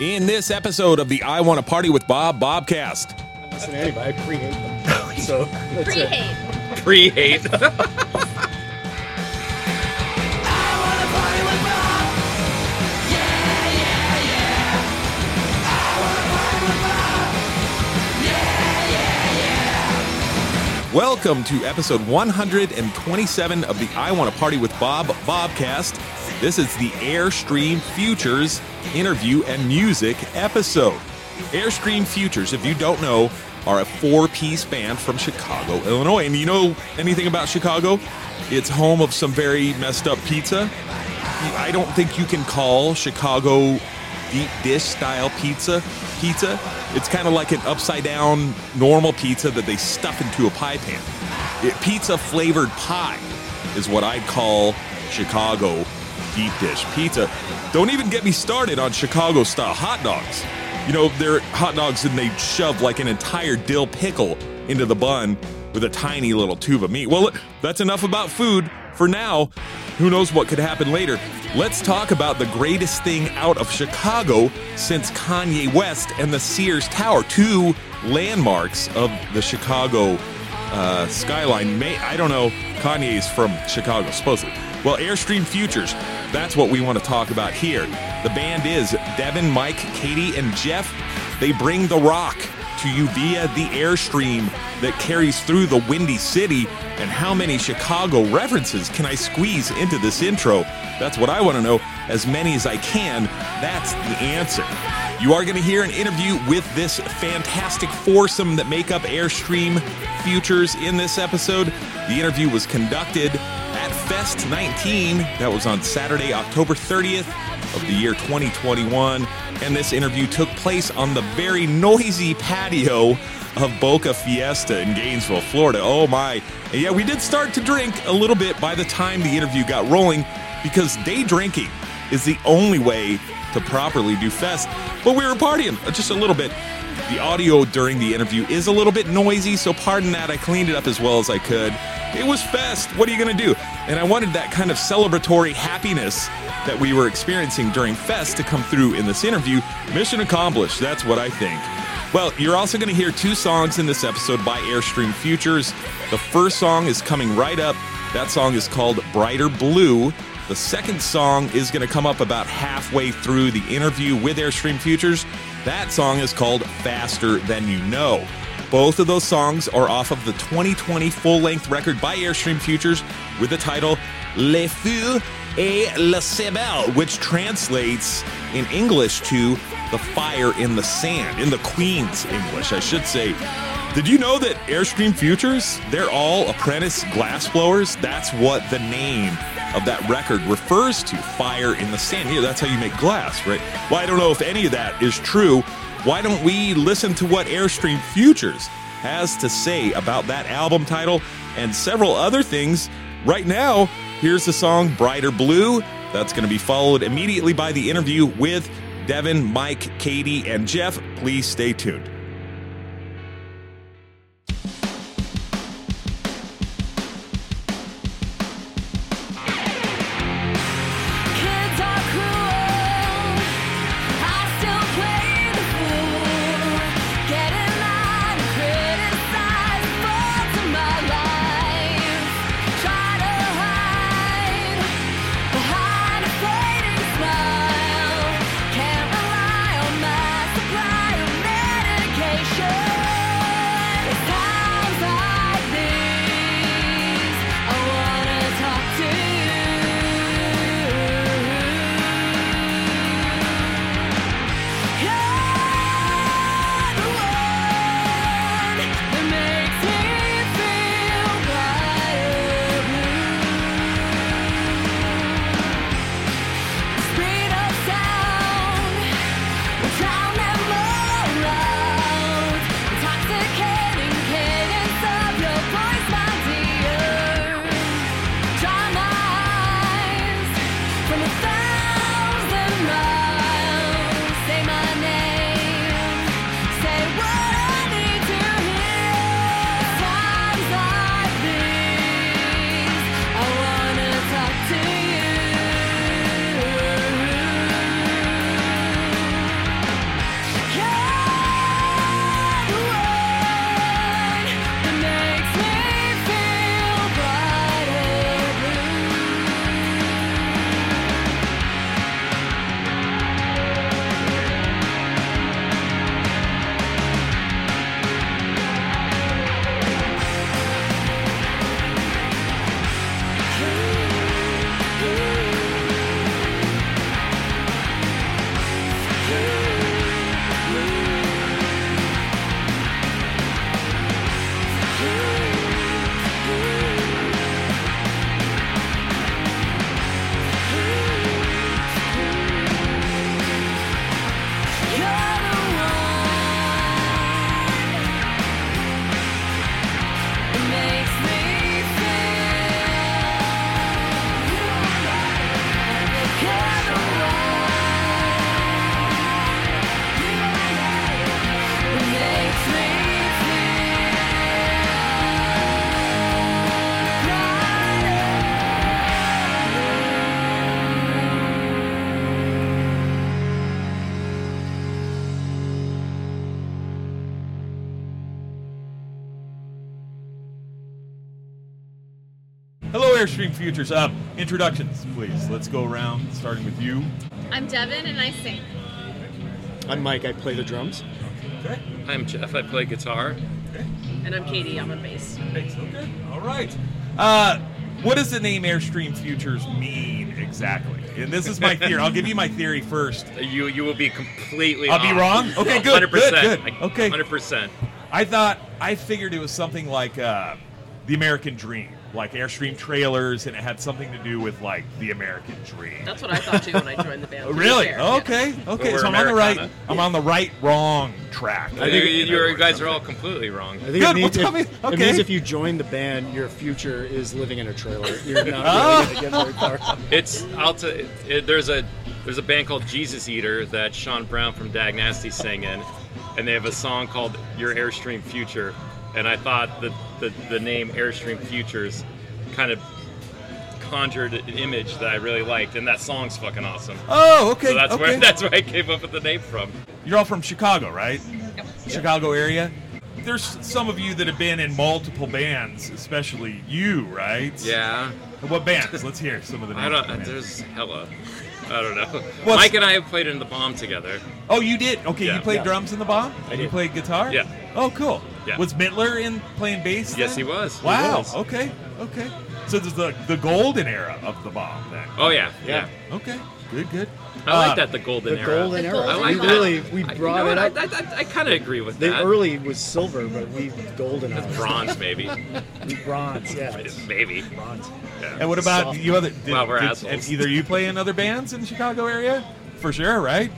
In this episode of the I Want to Party with Bob Bobcast, listen to anybody. I pre-hate them. Oh, so that's it. Pre-hate. I wanna party with Bob! Yeah, yeah, yeah! I wanna party with Bob! Yeah, yeah, yeah! Welcome to episode 127 of the I Want to Party with Bob Bobcast. This is the Airstream Futures interview and music episode. Airstream Futures, if you don't know, are a four piece band from Chicago, Illinois. And you know anything about Chicago? It's home of some very messed up pizza. I don't think you can call Chicago deep dish style pizza pizza. It's kind of like an upside down normal pizza that they stuff into a pie pan. It, pizza flavored pie is what I'd call Chicago deep dish pizza. Don't even get me started on Chicago style hot dogs. You know, they're hot dogs and they shove like an entire dill pickle into the bun with a tiny little tube of meat. Well, that's enough about food for now. Who knows what could happen later? Let's talk about the greatest thing out of Chicago since Kanye West and the Sears Tower, two landmarks of the Chicago uh, skyline. May I don't know. Kanye's from Chicago, supposedly. Well, Airstream Futures, that's what we want to talk about here. The band is Devin, Mike, Katie, and Jeff. They bring the rock to you via the Airstream that carries through the Windy City. And how many Chicago references can I squeeze into this intro? That's what I want to know. As many as I can. That's the answer. You are going to hear an interview with this fantastic foursome that make up Airstream Futures in this episode. The interview was conducted at Fest 19. That was on Saturday, October 30th of the year 2021. And this interview took place on the very noisy patio of Boca Fiesta in Gainesville, Florida. Oh my. And yeah, we did start to drink a little bit by the time the interview got rolling because day drinking is the only way to properly do fest. But we were partying just a little bit. The audio during the interview is a little bit noisy, so pardon that. I cleaned it up as well as I could. It was fest. What are you going to do? And I wanted that kind of celebratory happiness that we were experiencing during fest to come through in this interview. Mission accomplished. That's what I think. Well, you're also going to hear two songs in this episode by Airstream Futures. The first song is coming right up. That song is called Brighter Blue. The second song is going to come up about halfway through the interview with Airstream Futures. That song is called Faster Than You Know. Both of those songs are off of the 2020 full length record by Airstream Futures with the title Le Feu et la Sable, which translates in English to the fire in the sand, in the Queen's English, I should say. Did you know that Airstream Futures, they're all apprentice glassblowers? That's what the name of that record refers to fire in the sand. Yeah, that's how you make glass, right? Well, I don't know if any of that is true. Why don't we listen to what Airstream Futures has to say about that album title and several other things right now? Here's the song Brighter Blue. That's going to be followed immediately by the interview with Devin, Mike, Katie, and Jeff. Please stay tuned. Airstream Futures. Uh, introductions, please. Let's go around, starting with you. I'm Devin and I sing. I'm Mike. I play the drums. Okay. I'm Jeff. I play guitar. Okay. And I'm Katie. I'm on bass. Thanks. Okay. All right. Uh, what does the name Airstream Futures mean exactly? And this is my theory. I'll give you my theory first. You you will be completely. I'll be wrong? Okay, good, 100%. good, good. I- Okay. 100%. I thought I figured it was something like uh, the American Dream, like Airstream trailers, and it had something to do with like the American Dream. That's what I thought too when I joined the band. Oh, really? fair, yeah. Okay. Okay. so I'm on the right. I'm on the right wrong track. I think you, you, you guys are all completely wrong. I think Good, it, means well, tell if, me- it means if you join the band, your future is living in a trailer. You're not really ah. going to get very far. It's I'll t- it, it, there's a there's a band called Jesus Eater that Shawn Brown from Dag Nasty sang in, and they have a song called Your Airstream Future, and I thought that the the name Airstream Futures kind of conjured an image that I really liked, and that song's fucking awesome. Oh, okay. So that's okay. where that's where I came up with the name from. You're all from Chicago, right? Chicago area. There's some of you that have been in multiple bands, especially you, right? Yeah. What bands? Let's hear some of the names. I don't. the. There's hella. I don't know. Well, Mike and I have played in the bomb together. Oh, you did. Okay, Yeah. you played Yeah. drums in the bomb, and you played guitar. Yeah. Oh, cool. Yeah. Was Mittler in playing bass? Yes, then? he was. He Wow. was. Okay. Okay. So this is the the golden era of the bomb then. Oh yeah, yeah. Okay. Good. Good. I like Uh, that the golden The era. golden The era. golden I we like era. that. really we I- you brought know it what? up. I, I, I kind of agree with the that. early was silver, but we golden That's bronze, maybe. We bronze. Yeah. it's maybe. bronze. And what about Soft. you? Other did, Well, we're did- assholes. either you play in other bands in the Chicago area, for sure, right?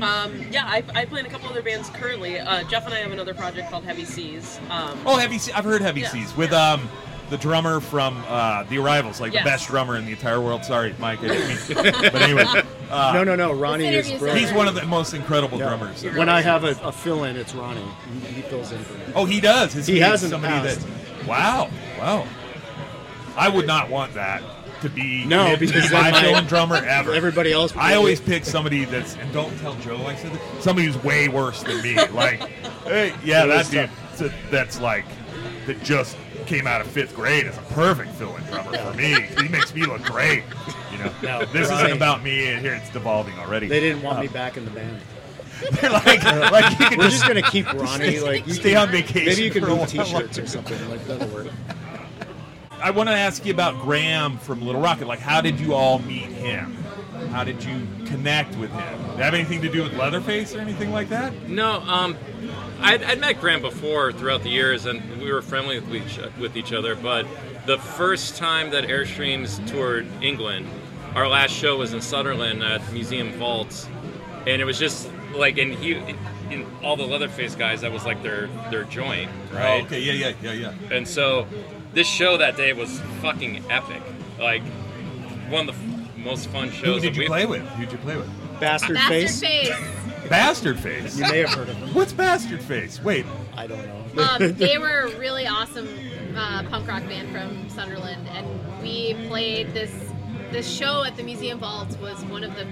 Um, yeah, I, I play in a couple other bands currently. Uh, Jeff and I have another project called Heavy Seas. Um, Oh, Heavy Seas. I've heard Heavy Yeah. Seas with Yeah. um the drummer from uh, the Arrivals, like Yes. the best drummer in the entire world. Sorry, Mike. I didn't mean. but anyway, uh, no, no, no. Ronnie is. Brilliant. He's one of the most incredible Yeah. drummers. When I have a, a fill in, it's Ronnie. He, he fills in for me. Oh, he does. Has He has in the somebody past. that. Wow, wow. I would not want that to be No, because my my- fill-in drummer ever. Everybody else. I always pick somebody that's and don't tell Joe I said that. Somebody who's way worse than me. Like, hey, yeah, that dude that's like that just came out of fifth grade is a perfect fill-in drummer for me. He makes me look great. You know, No, this Ronnie- isn't about me. And here it's devolving already. They didn't want me um, back in the band. They're like, like you We're just just gonna keep Ronnie. Like you stay can- on vacation. Maybe you can do. T-shirts or something. Like that'll work. I want to ask you about Graham from Little Rocket. Like, how did you all meet him? How did you connect with him? Did it have anything to do with Leatherface or anything like that? No, um, I'd, I'd met Graham before throughout the years, and we were friendly with each, with each other. But the first time that Airstreams toured England, our last show was in Sunderland at Museum Vaults, and it was just like, and he, in all the Leatherface guys, that was like their their joint, right? Oh, okay, yeah, yeah, yeah, yeah. And so this show that day was fucking epic. Like one of the f- most fun shows. Who that did you we've- play with? Who'd you play with? Bastard, Face. Bastard face. face. Bastard Face. You may have heard of him. What's Bastard Face? Wait, I don't know. Um, they were a really awesome uh, punk rock band from Sunderland, and we played this this show at the Museum Vaults was one of the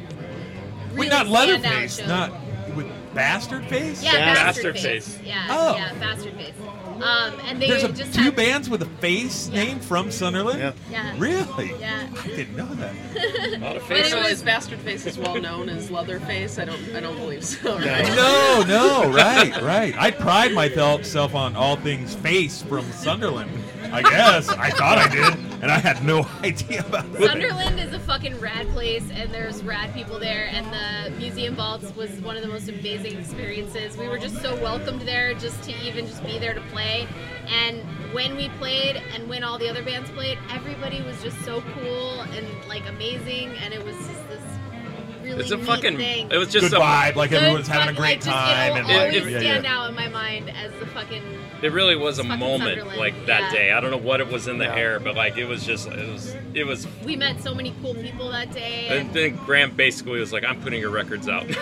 really wait, not standout Leatherface, shows. not with Bastard Face. yeah, Bastard bastard, face. Face. Yeah, Oh. yeah, bastard face. Um, and they There's a, just two had, bands with a face Yeah. name from Sunderland. Yeah. Yeah. Really? Yeah. I didn't know that. Not A lot of But it was- is Bastard Face as well known as Leatherface? I don't I don't believe so. Right? No, no, right, right. I pride myself on all things face from Sunderland. I guess I thought I did, and I had no idea about that. Sunderland is a fucking rad place, and there's rad people there. And the Museum Vaults was one of the most amazing experiences. We were just so welcomed there, just to even just be there to play. And when we played, and when all the other bands played, everybody was just so cool and like amazing, and it was just really It's a neat fucking. thing. It was just Good a, vibe, like Good everyone's having a fuck- great like, just, time, It and will like, always yeah, stand yeah. out in my mind as the fucking It really was a moment Sunderland, like that yeah. day. I don't know what it was in the Yeah. air, but like it was just it was it was. we met so many cool people that day. And And then Graham basically was like, "I'm putting your records out." it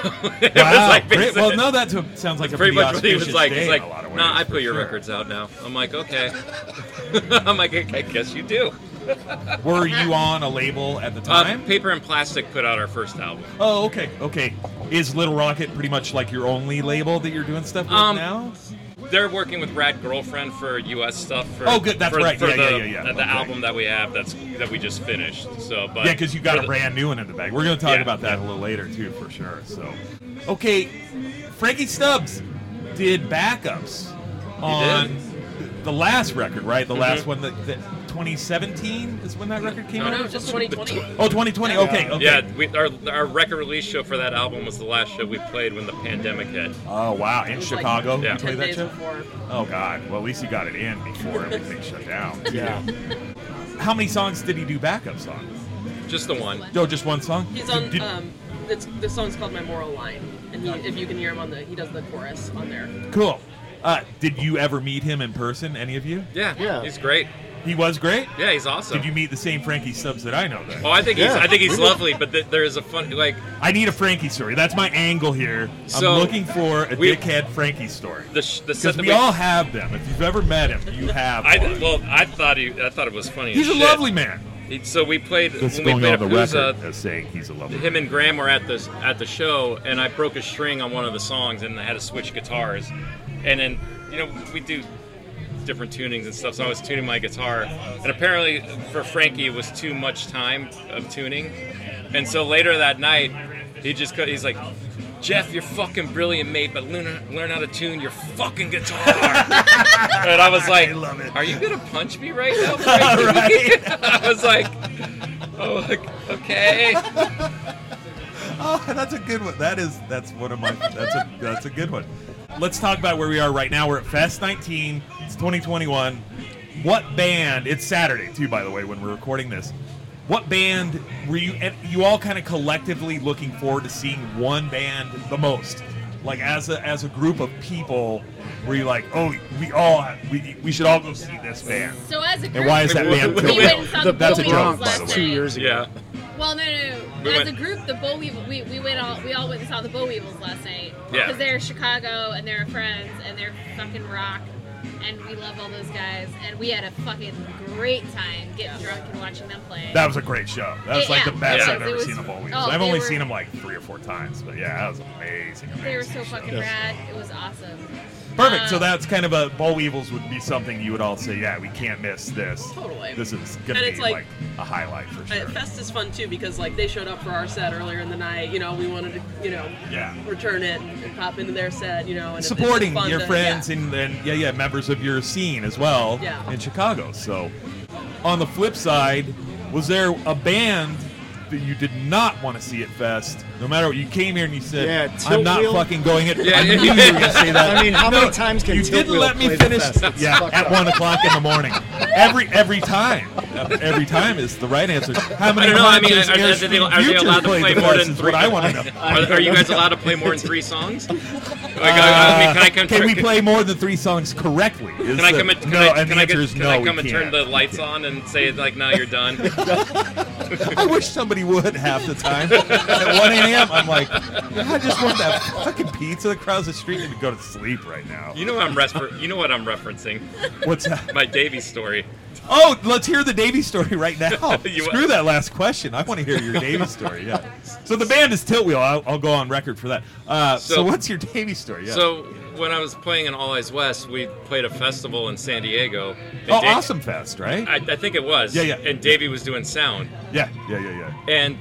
Wow. was like great. Well, no, that sounds like a pretty pretty much what he was like. He's like, a lot of "No, ways, I put your sure." records out now." I'm like, "Okay." I'm like, "I guess you do." Were you on a label at the Uh, time? Paper and Plastic put out our first album. oh, okay, okay. Is Little Rocket pretty much like your only label that you're doing stuff with Um, now? they're working with Rad Girlfriend for U.S. stuff. For, Oh, good, that's for, right. For Yeah, the, yeah, yeah, yeah. The Okay. album that we have that's that we just finished. So, but Yeah, because you got a the- brand new one in the bag. We're going to talk Yeah, about that a little later too, for sure. So, okay, Frankie Stubbs did backups on the last record, right? The last Mhm. one that, that 2017 is when that record came No, out. no, Just 2020. Oh, 2020. Okay, okay. Yeah, we, our our record release show for that album was the last show we played when the pandemic hit. Oh wow, in It was like Chicago. Yeah. You played that show? before. Oh god. Well, at least you got it in before everything shut down. Yeah. How many songs did he do backups on? Just the one. Oh, just one song. He's on. did- Um, it's the song's called "My Moral Line," and he, if you can hear him on the, he does the chorus on there. cool. Uh, did you ever meet him in person? Any of you? Yeah, Yeah. he's great. He was great. Yeah, he's awesome. Did you meet the same Frankie Stubbs that I know? Then Oh, I think he's Yeah. I think he's lovely, but th- there is a fun like I need a Frankie story. That's my angle here. So, I'm looking for a we- dickhead Frankie story. the sh- the set Because that we we all have them. If you've ever met him, you have. I one. well I thought he I thought it was funny. He's as a shit. lovely man. He- So we played This when we played Abusa, as saying he's a lovely. him and Graham were at this at the show, and I broke a string on one of the songs, and I had to switch guitars, and then you know we do different tunings and stuff. So I was tuning my guitar, and apparently for Frankie it was too much time of tuning, and so later that night he just he's like. Jeff, you're fucking brilliant, mate, but learn, learn how to tune your fucking guitar. and I was like, I love it. Are you gonna punch me right now, Frankie? I was like, Oh, like, okay. Oh, that's a good one. That is that's one of my that's a that's a good one. Let's talk about where we are right now. We're at Fest 19. It's 2021. What band? It's Saturday too, by the way, when we're recording this. What band were you? You all kind of collectively looking forward to seeing one band the most, like as a as a group of people. Were you like, oh, we all we, we should all go see this band? So as a group, And why is that band? we went and saw The the That's a Bowie joke, by last the way. two years ago. Yeah. Well, no, no, no. We As went- a group, the Bollweevil, we, we went all we all went and saw the Bollweevils last night. Yeah. Because they're Chicago and they're friends and they're fucking rock, and we love all those guys. And we had a fucking great time getting drunk and watching them play. That was a great show. That was It- like yeah, the best yeah. I've it ever was- seen of Bowie. oh, I've they only were- seen them like three or four times, but yeah, that was amazing. amazing they were so show. fucking rad. It was awesome. Perfect. So Um, that's kind of a Bollweevils would be something you would all say, yeah, we can't miss this. Totally. This is gonna And be it's like, like- a highlight for Uh, sure. Fest is fun too because like they showed up for our set earlier in the night. You know, we wanted to you know Yeah. return it and, and pop into their set. You know, and it- it's just Supporting fun your to- friends yeah. and then yeah, yeah, members of your scene as well Yeah. in Chicago. So on the flip side, was there a band that you did not want to see at Fest? No matter what, you came here and you said, Yeah, "I'm not Wheel. fucking going it." Yeah, I knew you were going to say that. I mean, how many times can you Tilt didn't Wheel let me finish? Yeah, at up. one o'clock in the morning. Every every time, every time is the right answer. How many I don't know. I times mean, has are, are, they, are they allowed to played play more than three? What I want to know. Are, are you guys allowed to play more than three songs? Like, I, I mean, can I uh, come? Can we play more than three songs correctly? Is Can I come and, can no, I, and can the answer is can I come and turn the lights on and say like, "Now you're done"? I wish somebody would half the time. At 1 a.m., I'm like, I just want that fucking pizza across the street and to go to sleep right now. You know what I'm refer- You know what I'm referencing? What's that? My Davey story. Oh, let's hear the Davey story right now. You- Screw that last question. I want to hear your Davey story. Yeah. So the band is Tiltwheel. I'll, I'll go on record for that. Uh, so, So- what's your Davey story? Yeah. So when I was playing in All Eyes West, we played a festival in San Diego. and oh, Da- Awesome Fest, right? I, I think it was. Yeah, yeah. And Davey was doing sound, yeah, yeah, yeah, yeah. and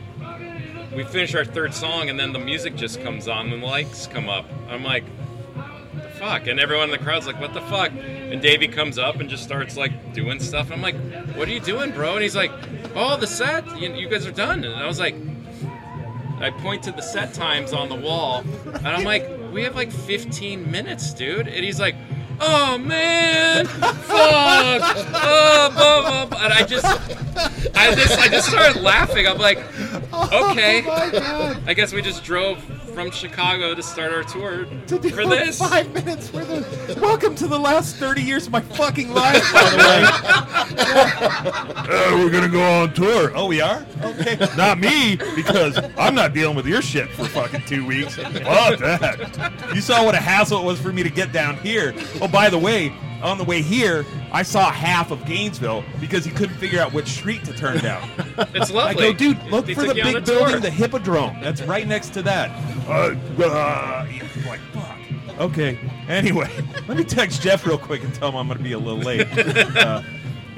we finish our third song, and then the music just comes on, and the lights come up. I'm like, "What the fuck? And everyone in the crowd's like, what the fuck? And Davey comes up and just starts like doing stuff. I'm like, what are you doing, bro? And he's like, oh, the set. You, you guys are done. And I was like, I point to the set times on the wall, and I'm like, we have like 15 minutes, dude. And he's like, oh man, fuck, oh, blah, blah, blah. and I just, I just, I just started laughing. I'm like, okay, I guess we just drove from Chicago to start our tour To do for this. five minutes for the welcome to the last 30 years of my fucking life. By the way. Uh, we're gonna go on tour. Oh we are? Okay. Not me because i'm not dealing with your shit for fucking two weeks. Fuck that. You saw what a hassle it was for me to get down here. Oh by the way on the way here i saw half of gainesville because he couldn't figure out which street to turn down It's lovely. I go, dude, look They for the big a building, the Hippodrome. That's right next to that. Uh, uh, I'm like, fuck. Okay. Anyway, Let me text Jeff real quick and tell him I'm going to be a little late. uh,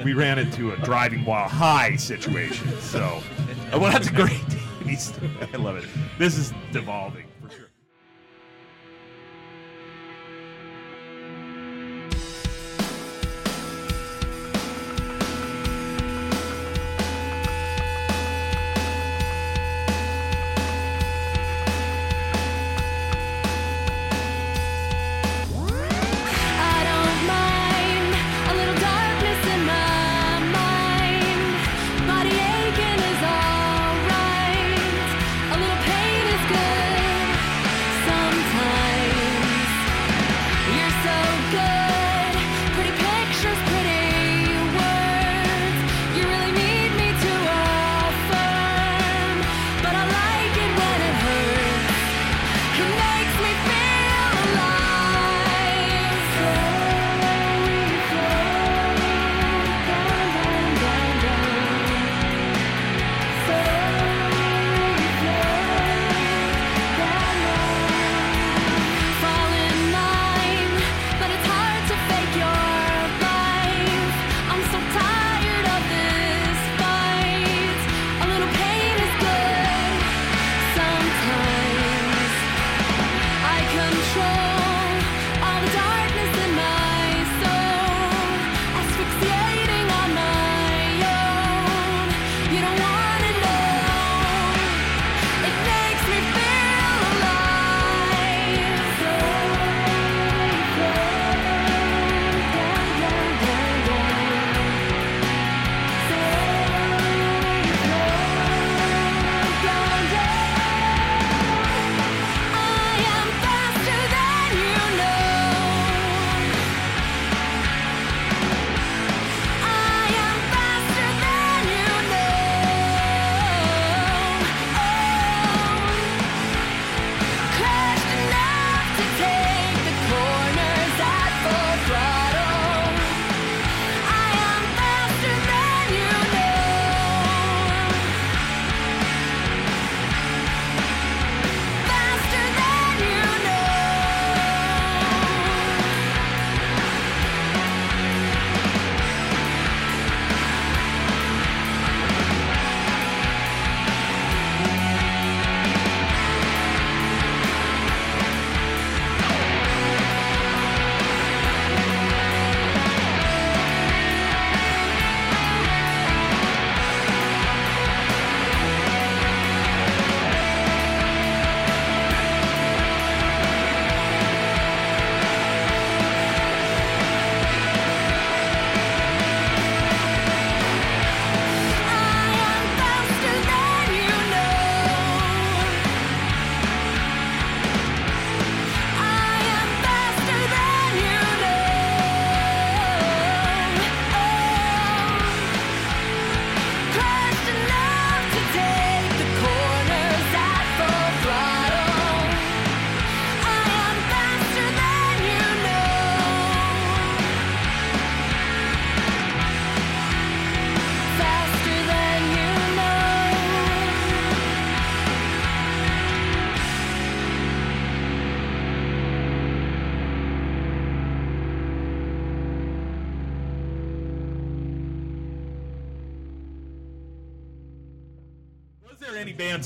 we ran into a driving while high situation. So, well, that's a great. He's- I love it. This is devolving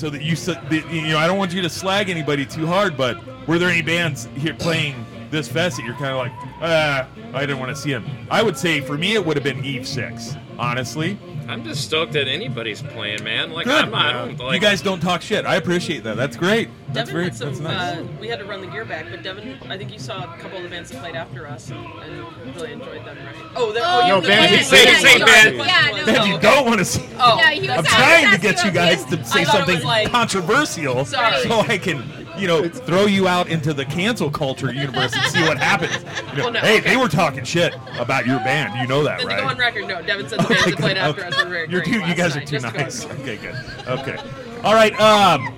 so that you that, you know? I don't want you to slag anybody too hard, but were there any bands here playing this fest that you're kind of like, ah, I didn't want to see them? I would say for me it would have been Eve Six, honestly. I'm just stoked that anybody's playing, man. Like Good. I'm, I don't like you guys don't talk shit. I appreciate that. That's great. That's Devin great. had some. That's nice. uh, we had to run the gear back, but Devin, I think you saw a couple of the bands that played after us and, and really enjoyed them, right? Oh, they're, oh, Oh, No, band- band- same- yeah, same band. Yeah, one? no. Then Oh, you don't want to see. Oh, Yeah, he was I'm trying to get you about guys to say I thought it something like- controversial, Sorry. so I can, you know, throw you out into the cancel culture universe and see what happens. You know, Well, no, hey, okay. they were talking shit about your band. You know that, to go on record, no, Devin said the bands that played after us were very You're too, you guys are too just to go on nice. Okay, good. Okay. All right. Um,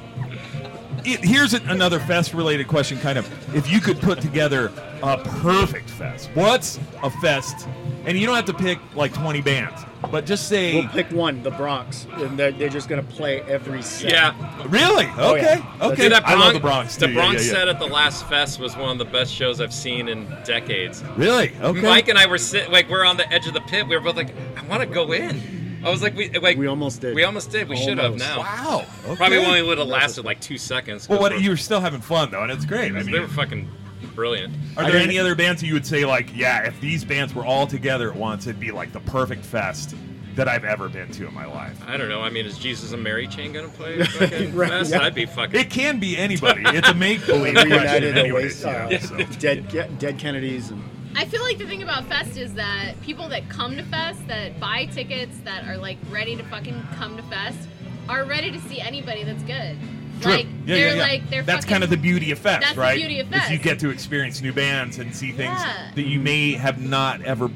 it, here's an, another fest related question kind of if you could put together a perfect fest what's a fest and you don't have to pick like 20 bands but just say We'll pick one, the Bronx, and they're, they're just gonna play every set. Yeah. really Oh, okay yeah. okay Dude, that i love the bronx The too. Yeah, Bronx yeah, yeah. set at the last fest was one of the best shows I've seen in decades. really okay Mike and I were sitting like we're on the edge of the pit. We were both like, I want to go in. I was like, we like We almost did. We almost did. We should have now. wow okay. Probably only would have lasted like two seconds. well what you were still having fun though and it's great i they were fucking brilliant. are there didn't- any other bands that you would say like yeah if these bands were all together at once it'd be like the perfect fest that i've ever been to in my life I don't know. I mean, is Jesus and Mary Chain gonna play fucking Right, fest? yeah. I'd be fucking. it can be anybody it's a make-believe question Reunited anyways Oasis, yeah, so. dead, Ke- dead Kennedys, and I feel like the thing about Fest is that people that come to Fest, that buy tickets, that are like ready to fucking come to Fest, are ready to see anybody that's good. True. Like yeah, they're yeah, yeah. like they're That's fucking, kind of the beauty of Fest, That's the beauty of Is you get to experience new bands and see things Yeah. that you may have not ever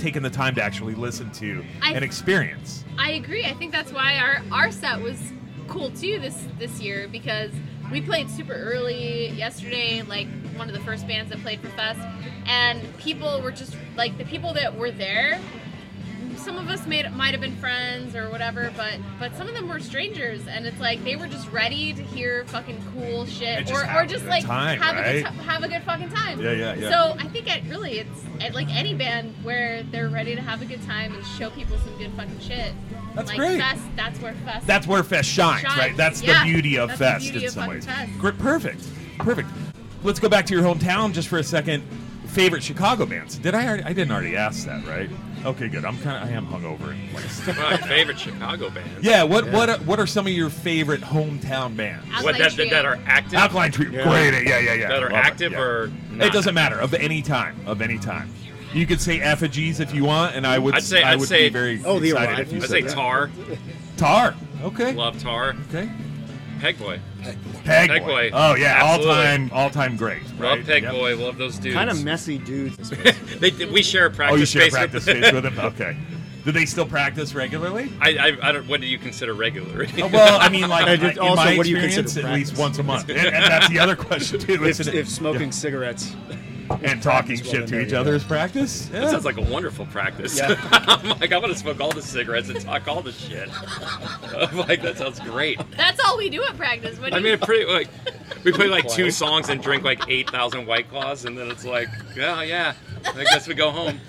taken the time to actually listen to I- and experience. I agree. I think that's why our our set was cool too this this year because we played super early yesterday, like one of the first bands that played for Fest, and people were just like the people that were there. Some of us made might have been friends or whatever, but but some of them were strangers, and it's like they were just ready to hear fucking cool shit, just or or just like time, have a good right? ti- have a good fucking time. Yeah, yeah, yeah. So I think it really it's at like any band where they're ready to have a good time and show people some good fucking shit. That's like great. Fest, that's where Fest. That's where Fest shines, Shines, right? That's yeah. the beauty of Fest beauty in of some ways. Fest. Great, perfect, perfect. Let's go back to your hometown just for a second. Favorite Chicago bands? Did I? Already, I didn't already ask that, right? Okay, good. I'm kind of. I am hungover. My favorite Chicago band. yeah. What? What? Are, what are some of your favorite hometown bands? What that, that, that are active? Alkaline Trio. Yeah. Great. Yeah, yeah, yeah. That are Love it, active yeah. or not? It doesn't matter of any time. Of any time. You could say effigies if you want, and I would. I'd say- I I'd would say- be very Oh, the excited Arrival. if you I'd said say that. Tar. Tar. Okay. Love Tar. Okay. Pegboy. Peg, Pegboy. Boy. Oh yeah, all Absolutely. time, all time great. Right? Love Peg Yep. Boy. Love those dudes. kind of messy dudes. they, we share a practice Oh, you share space practice with space with them. Okay. Do they still practice regularly? I, I, I don't. What do you consider regular? Oh, well, I mean, like And I- it's in also, my what do you experience, consider at least practice? once a month, and, and that's the other question too. if, isn't it? if smoking cigarettes and talking shit to each you other is practice. Yeah. That sounds like a wonderful practice. Yeah. I'm like, I'm gonna smoke all the cigarettes and talk all the shit. I'm like, that sounds great. That's all we do at practice. What do I mean, it pretty like we play like two songs and drink like eight thousand White Claws, and then it's like, yeah, yeah, I guess we go home.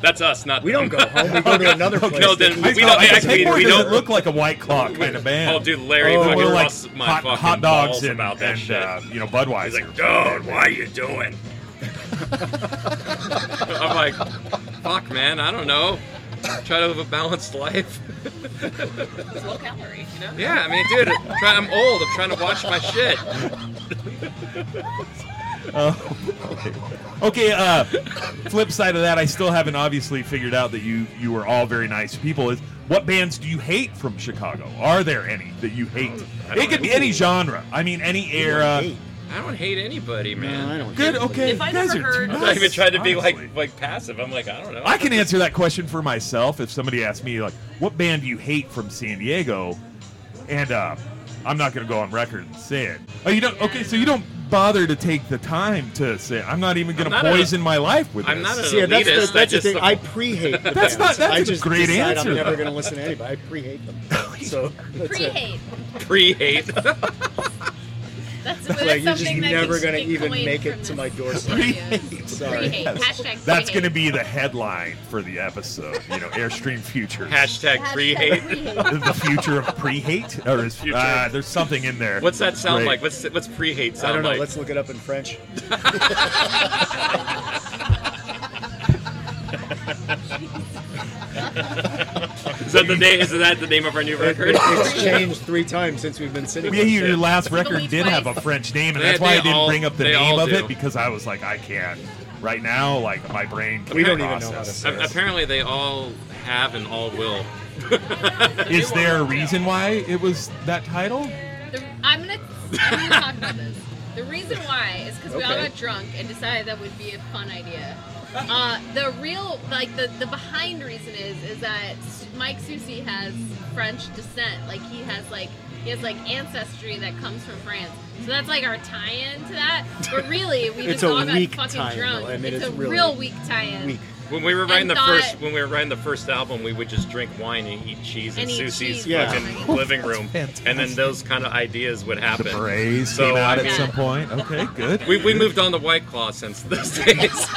That's us, not we don't go home we go to another place No, then I we don't I actually. Pegboy We don't look like a white claw kind of band. Oh, dude, Larry Oh, fucking we're like busts my hot, fucking hot dogs balls and, about that and shit. uh, you know Budweiser. He's like, dude, why are you doing? I'm like, fuck, man, I don't know. Try to live a balanced life. It's low calorie, you know? Yeah, I mean, dude, I'm, try, I'm old. I'm trying to watch my shit. Okay, uh, flip side of that, I still haven't obviously figured out that you you are all very nice people. Is what bands do you hate from Chicago? Are there any that you hate? It could be any genre. I mean, any era. Hey, I don't hate anybody, man. no, I don't Good. care. Okay, If I you guys never are too heard- I'm not even trying to be honestly. like like passive. I'm like, I don't know. I can answer that question for myself if somebody asks me like, "What band do you hate from San Diego?" And uh, I'm not going to go on record and say it. Oh, you don't? Okay, so you don't bother to take the time to say. I'm not even going to not a- poison my life with I'm this. not a- See, that's the, elitist, I that's the just- thing. I pre-hate the That's bands. not- that's I a just great answer, I'm never going to listen to anybody. I pre-hate them. So pre-hate. pre-hate. That's, that's Like you're just never going to even make it to my doorstep. Pre-hate. Sorry. Pre-hate. Yes. Hashtag That's pre-hate. going to be the headline for the episode. You know, Airstream Futures. Hashtag Hashtag pre-hate. pre-hate. the future of pre-hate, or is Future. uh, there's something in there. What's that sound Great. like? What's what's pre-hate I sound don't know. like? Let's look it up in French. Is that the name? Is that the name of our new record? it's changed three times since we've been sitting Yeah, here. your last record did have a. French name, and They- that's why I didn't all- bring up the name of do. it because I was like, I can't right now. Like my brain. We don't even know how to say A- Apparently, they all have and all will. Is there a reason why it was that title? The, I'm gonna I'm gonna talk about this. The reason why is because we all got drunk and decided that would be a fun idea. Uh, the real, like the the behind reason is is that Mike Susi has French descent. Like he has like he has like ancestry that comes from France. So that's like our tie-in to that. But really, we just all got fucking drunk. though. I mean, it's, it's a really real weak tie-in. weak. When we were writing the thought- first, when we were writing the first album, we would just drink wine and eat cheese in Susie's cheese. Yeah. fucking living room, fantastic. and then those kind of ideas would The happen. berets So, came out I at some point. Okay, good. We, we moved on to White Claw since those days.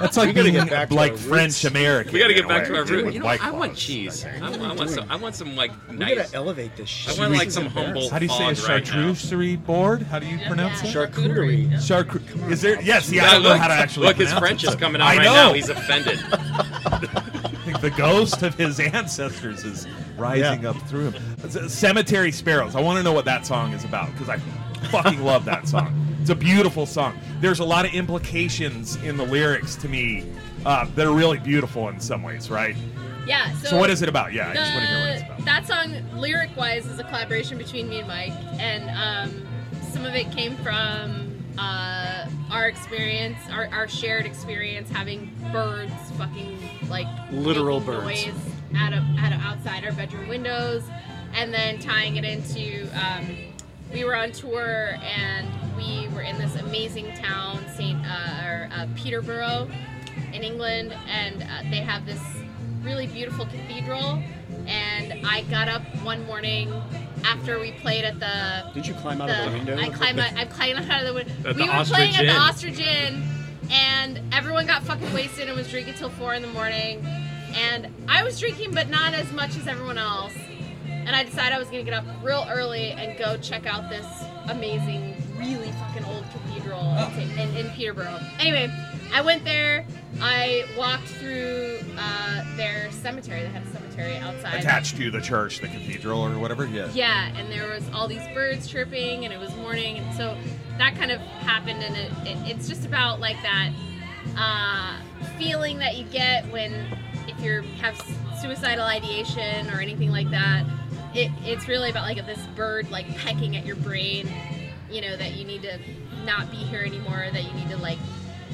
That's like We gotta being get back like French roots. American. we got to get back way, to our too, root. with You know, White I want Claws. cheese. I, I want some. I want some like We gotta elevate this shit. I want like some humble. How do you say a fog right charcuterie board? How do you pronounce Yeah. it? Charcuterie. Yeah. Charcuterie. Is there? Yes. Yeah, I don't know how to actually. look, his French it, is but coming out I right now. He's offended. The ghost of his ancestors is rising Yeah. up through him. C- Cemetery Sparrows. I want to know what that song is about because I fucking love that song. It's a beautiful song. There's a lot of implications in the lyrics to me uh, that are really beautiful in some ways, right? Yeah. So, So, what is it about? Yeah, I just want to hear what it's about. That song, lyric wise, is a collaboration between me and Mike, and um, some of it came from uh, our experience, our, our shared experience having birds fucking like Literal birds. noise at a, at a, outside our bedroom windows, and then tying it into. Um, we were on tour and we were in this amazing town, Saint uh, or uh, Peterborough, in England, and uh, they have this really beautiful cathedral. And I got up one morning after we played at the. Did you climb out the of the window? I climbed out. I climbed out of the window. At we the were playing at the Ostrich Inn, and everyone got fucking wasted and was drinking till four in the morning. And I was drinking, but not as much as everyone else. And I decided I was gonna get up real early and go check out this amazing, really fucking old cathedral in, in, in Peterborough. Anyway, I went there. I walked through uh, their cemetery. They had a cemetery outside. Attached to the church, the cathedral, or whatever. Yeah. Yeah, and there was all these birds chirping, and it was morning, and so that kind of happened, and it, it, it's just about like that uh, feeling that you get when if you have suicidal ideation or anything like that. It, it's really about like this bird like pecking at your brain, you know that you need to not be here anymore, that you need to like,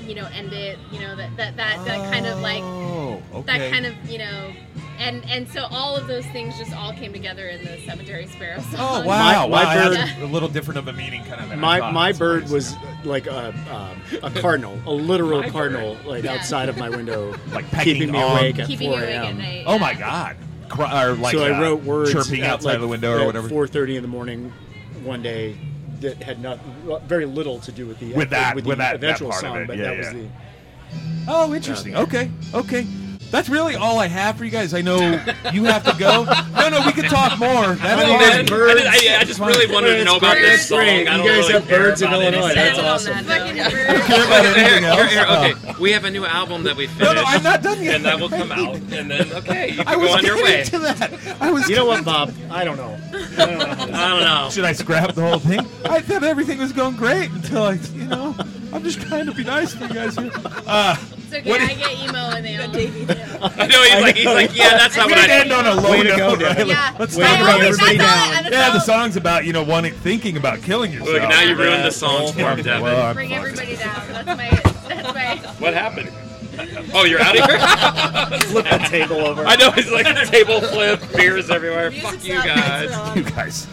you know, end it, you know that that that, that kind of like Oh, okay. that kind of you know and and so all of those things just all came together in the cemetery sparrow song Oh wow! My- my wow, bird- that's a little different of a meaning, kind of. Than My thought. my bird was like a um, a cardinal, a literal My cardinal, like Yeah. outside of my window, Like pecking keeping me on- awake at keeping 4 awake at a.m. night Oh yeah. my god! Cry, or like so I uh, wrote words chirping outside like, the window or whatever. 4:30 in the morning, one day, that had not very little to do with the With that- with, with the that- that eventual part of song, it, but yeah, that was the Oh, interesting. Okay, okay. That's really all I have for you guys. I know you have to go. No, no, we can talk more. That's I mean, fine. man, birds. I, did- I, I just really wanted to know about Birds, this song. great. I You don't guys really have birds in Illinois. anything That's else. awesome. fucking care bird. about Here, anything here, else. here, okay. We have a new album that we finished. No, no, I'm not done yet. And that will come out, and then okay, you I can was go on your getting way. to that. I was. You know what, Bob? I don't know. I don't know. I don't know. Should I scrap the whole thing? I thought everything was going great until I, you know, I'm just trying to be nice to you guys here. Uh, It's okay, What I get emo in the album. I know he's like, he's like, yeah, that's not we what I end on a low Way to go, note, Dan. right? Yeah. Let's Way talk to about bring everybody That's all- down. and Yeah, the song's about you know wanting, thinking about killing yourself. Look, now you ruined Yeah. the songs for him, Devin. Well, I'm Bring fucked. everybody down. That's my. That's my. What happened? Oh, you're out of here? Flip the table over. I know, he's like table flip, beers everywhere. Fuck you guys. You guys.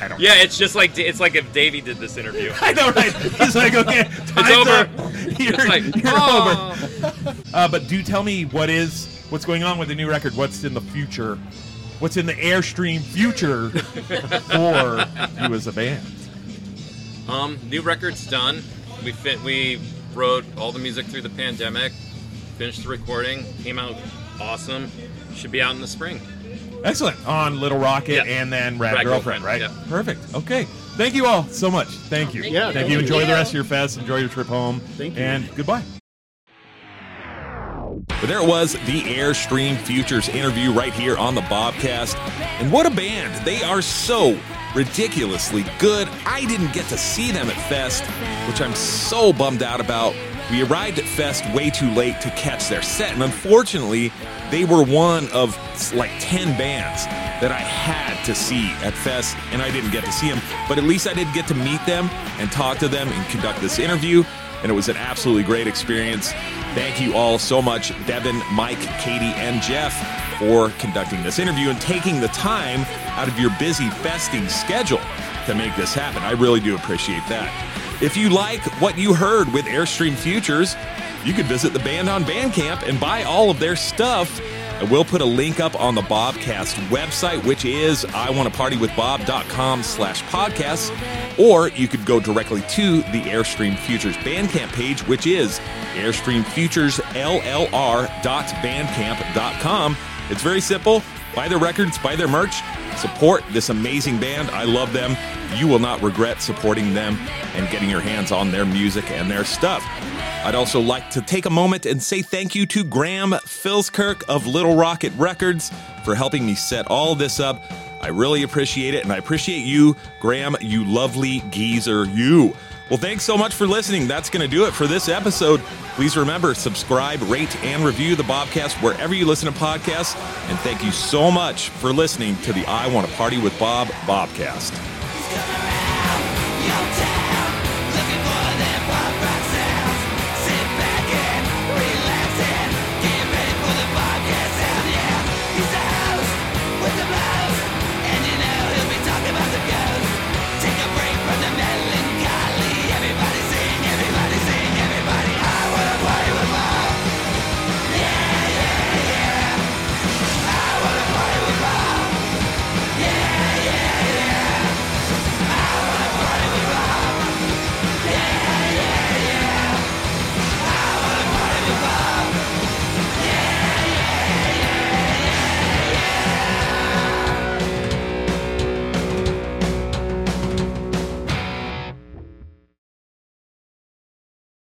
I don't. Yeah, it's just like it's like if Davey did this interview. I know, right? He's like, okay, time's over. up. You're, like, you're oh. over. Uh, but do tell me what is what's going on with the new record. What's in the future? What's in the Airstream future for you as a band? Um, new record's done. We fit. We wrote all the music through the pandemic. Finished the recording. Came out awesome. Should be out in the spring. Excellent. On Little Rocket Yeah. and then Rad, Rad Girlfriend, right? Girlfriend, Perfect. Okay. Thank you all so much. Thank you. Yeah, Thank thank you. you. Enjoy the rest of your fest. Enjoy your trip home. Thank you. And goodbye. But there it was, the Airstream Futures interview right here on the Bobcast. And what a band! They are so ridiculously good. I didn't get to see them at Fest, which I'm so bummed out about. We arrived at Fest way too late to catch their set, and unfortunately, they were one of like 10 bands that I had to see at Fest, and I didn't get to see them. But at least I did get to meet them and talk to them and conduct this interview. and it was an absolutely great experience. Thank you all so much, Devin, Mike, Katie, and Jeff, for conducting this interview and taking the time out of your busy festing schedule to make this happen. I really do appreciate that. If you like what you heard with Airstream Futures, you could visit the band on Bandcamp and buy all of their stuff. I will put a link up on the Bobcast website, which is iwannapartywithbob.com slash podcasts, or you could go directly to the Airstream Futures Bandcamp page, which is airstreamfuturesllr.bandcamp.com. It's very simple. Buy their records, buy their merch, support this amazing band. I love them. You will not regret supporting them and getting your hands on their music and their stuff. I'd also like to take a moment and say thank you to Graham Filskirk of Little Rocket Records for helping me set all this up. I really appreciate it, and I appreciate you, Graham, you lovely geezer, you. Well, thanks so much for listening. That's going to do it for this episode. Please remember, subscribe, rate, and review the Bobcast wherever you listen to podcasts. And thank you so much for listening to the I Want to Party with Bob Bobcast.